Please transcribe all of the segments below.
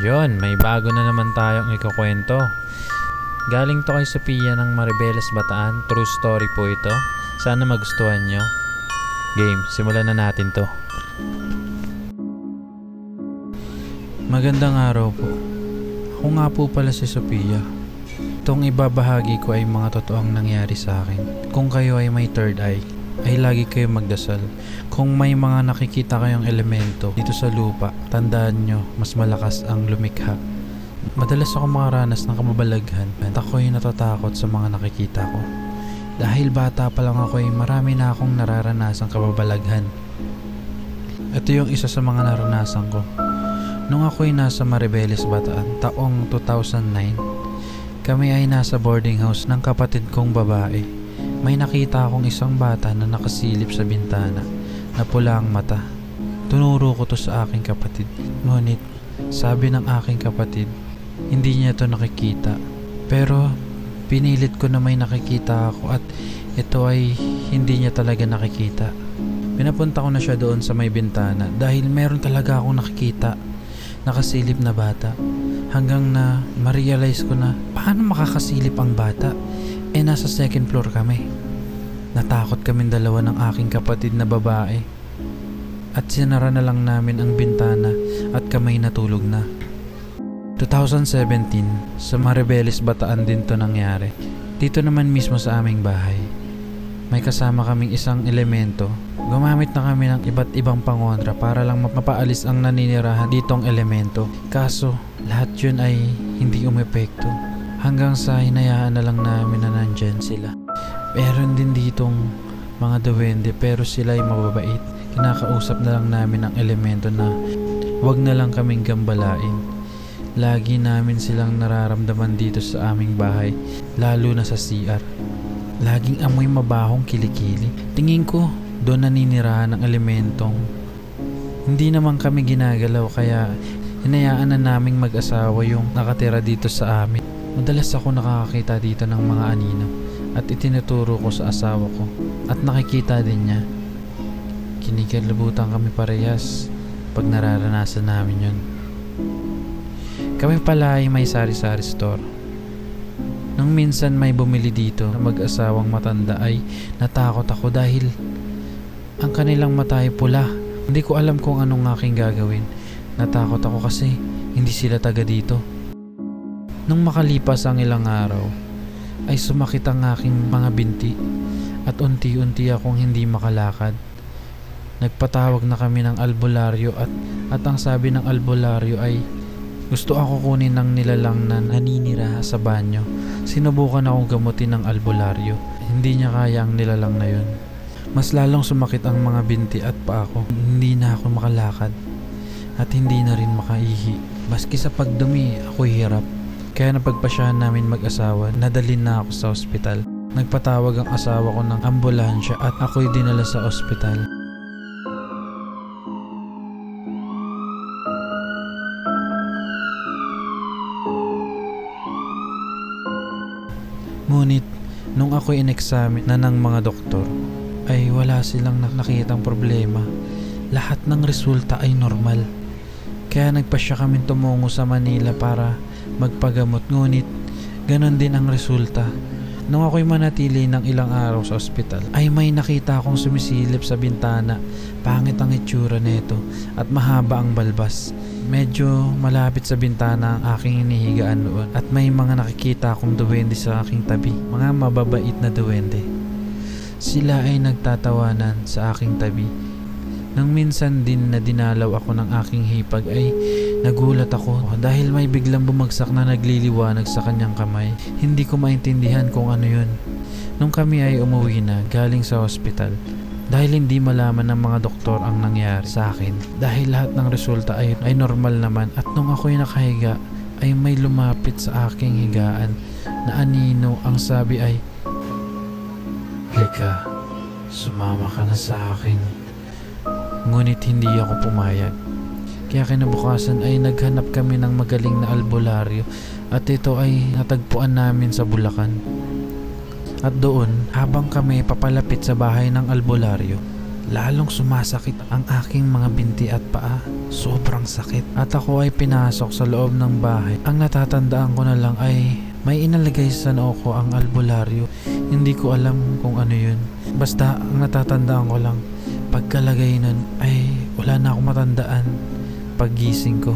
Yon, may bago na naman tayong ikukwento. Galing to kay Sophia ng Maribeles Bataan. True story po ito. Sana magustuhan nyo. Game, simulan na natin to. Magandang araw po. Ako nga po pala si Sophia. Itong ibabahagi ko ay mga totoong nangyari sa akin. Kung kayo ay may third eye, ay lagi kayo magdasal. Kung may mga nakikita kayong elemento dito sa lupa, tandaan nyo, mas malakas ang lumikha. Madalas ako makaranas ng kamabalaghan at ako'y natatakot sa mga nakikita ko. Dahil bata pa lang ako ay marami na akong nararanasang kababalaghan. Ito yung isa sa mga naranasan ko. Nung ako'y nasa Maribeles Bataan, taong 2009, kami ay nasa boarding house ng kapatid kong babae. May nakita akong isang bata na nakasilip sa bintana na pula ang mata. Tunuro ko to sa aking kapatid. Ngunit, sabi ng aking kapatid, hindi niya to nakikita. Pero, pinilit ko na may nakikita ako at ito ay hindi niya talaga nakikita. Pinapunta ko na siya doon sa may bintana dahil meron talaga akong nakikita. Nakasilip na bata. Hanggang na ma-realize ko na paano makakasilip ang bata? Eh nasa second floor kami. Natakot kami dalawa ng aking kapatid na babae. At sinara na lang namin ang bintana at kamay natulog na. 2017, sa Maribeles Bataan din to nangyari. Dito naman mismo sa aming bahay. May kasama kaming isang elemento. Gumamit na kami ng iba't ibang pangontra para lang mapaalis ang naninirahan ditong elemento. Kaso, lahat yun ay hindi umepekto. Hanggang sa hinayaan na lang namin na nandyan sila. Meron din ditong mga duwende pero sila ay mababait. Kinakausap na lang namin ang elemento na wag na lang kaming gambalain. Lagi namin silang nararamdaman dito sa aming bahay, lalo na sa CR. Laging amoy mabahong kilikili. Tingin ko, doon naninirahan ng elementong. Hindi naman kami ginagalaw kaya hinayaan na naming mag-asawa yung nakatira dito sa amin. Madalas ako nakakakita dito ng mga anino at itinuturo ko sa asawa ko at nakikita din niya. Kinikilabutan kami parehas pag nararanasan namin yun. Kami pala ay may sari-sari store. Nung minsan may bumili dito na mag-asawang matanda ay natakot ako dahil ang kanilang mata ay pula. Hindi ko alam kung anong aking gagawin. Natakot ako kasi hindi sila taga dito. Nung makalipas ang ilang araw, ay sumakit ang aking mga binti at unti-unti akong hindi makalakad. Nagpatawag na kami ng albularyo at, at ang sabi ng albularyo ay gusto ako kunin ng nilalang na naninira sa banyo. Sinubukan akong gamutin ng albularyo. Hindi niya kaya ang nilalang na yun. Mas lalong sumakit ang mga binti at pa ako. Hindi na ako makalakad. At hindi na rin makaihi. Maski sa pagdumi, ako'y hirap. Kaya napagpasyahan namin mag-asawa, nadalin na ako sa ospital. Nagpatawag ang asawa ko ng ambulansya at ako'y dinala sa ospital. Ngunit, nung ako'y in-examine na ng mga doktor, ay wala silang nakitang problema. Lahat ng resulta ay normal. Kaya nagpasya kami tumungo sa Manila para magpagamot. Ngunit, ganon din ang resulta. Nung ako'y manatili ng ilang araw sa ospital, ay may nakita akong sumisilip sa bintana. Pangit ang itsura nito at mahaba ang balbas. Medyo malapit sa bintana ang aking inihigaan noon at may mga nakikita akong duwende sa aking tabi. Mga mababait na duwende. Sila ay nagtatawanan sa aking tabi. Nang minsan din na dinalaw ako ng aking hipag ay nagulat ako dahil may biglang bumagsak na nagliliwanag sa kanyang kamay. Hindi ko maintindihan kung ano yun. Nung kami ay umuwi na galing sa hospital, dahil hindi malaman ng mga doktor ang nangyari sa akin dahil lahat ng resulta ay, ay normal naman at nung ako'y nakahiga ay may lumapit sa aking higaan na anino ang sabi ay Halika, sumama ka na sa akin. Ngunit hindi ako pumayag. Kaya kinabukasan ay naghanap kami ng magaling na albularyo at ito ay natagpuan namin sa Bulacan. At doon, habang kami papalapit sa bahay ng albularyo, lalong sumasakit ang aking mga binti at paa. Sobrang sakit. At ako ay pinasok sa loob ng bahay. Ang natatandaan ko na lang ay may inalagay sa noo ko ang albularyo. Hindi ko alam kung ano yun. Basta ang natatandaan ko lang, pagkalagay nun ay wala na akong matandaan paggising ko.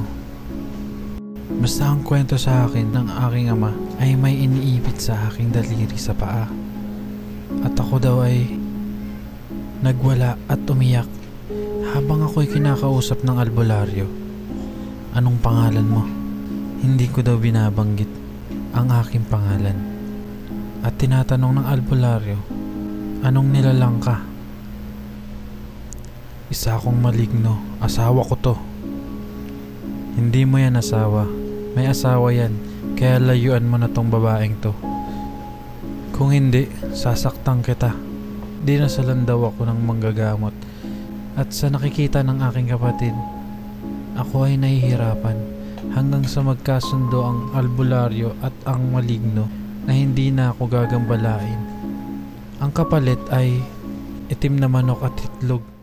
Basta ang kwento sa akin ng aking ama ay may iniipit sa aking daliri sa paa. At ako daw ay nagwala at umiyak habang ako'y kinakausap ng albularyo. Anong pangalan mo? Hindi ko daw binabanggit ang aking pangalan. At tinatanong ng albularyo, anong nilalang ka? Isa akong maligno, asawa ko to. Hindi mo yan asawa. May asawa yan, kaya layuan mo na tong babaeng to. Kung hindi, sasaktan kita. Dinasalan daw ako ng manggagamot. At sa nakikita ng aking kapatid, ako ay nahihirapan hanggang sa magkasundo ang albularyo at ang maligno na hindi na ako gagambalain. Ang kapalit ay itim na manok at itlog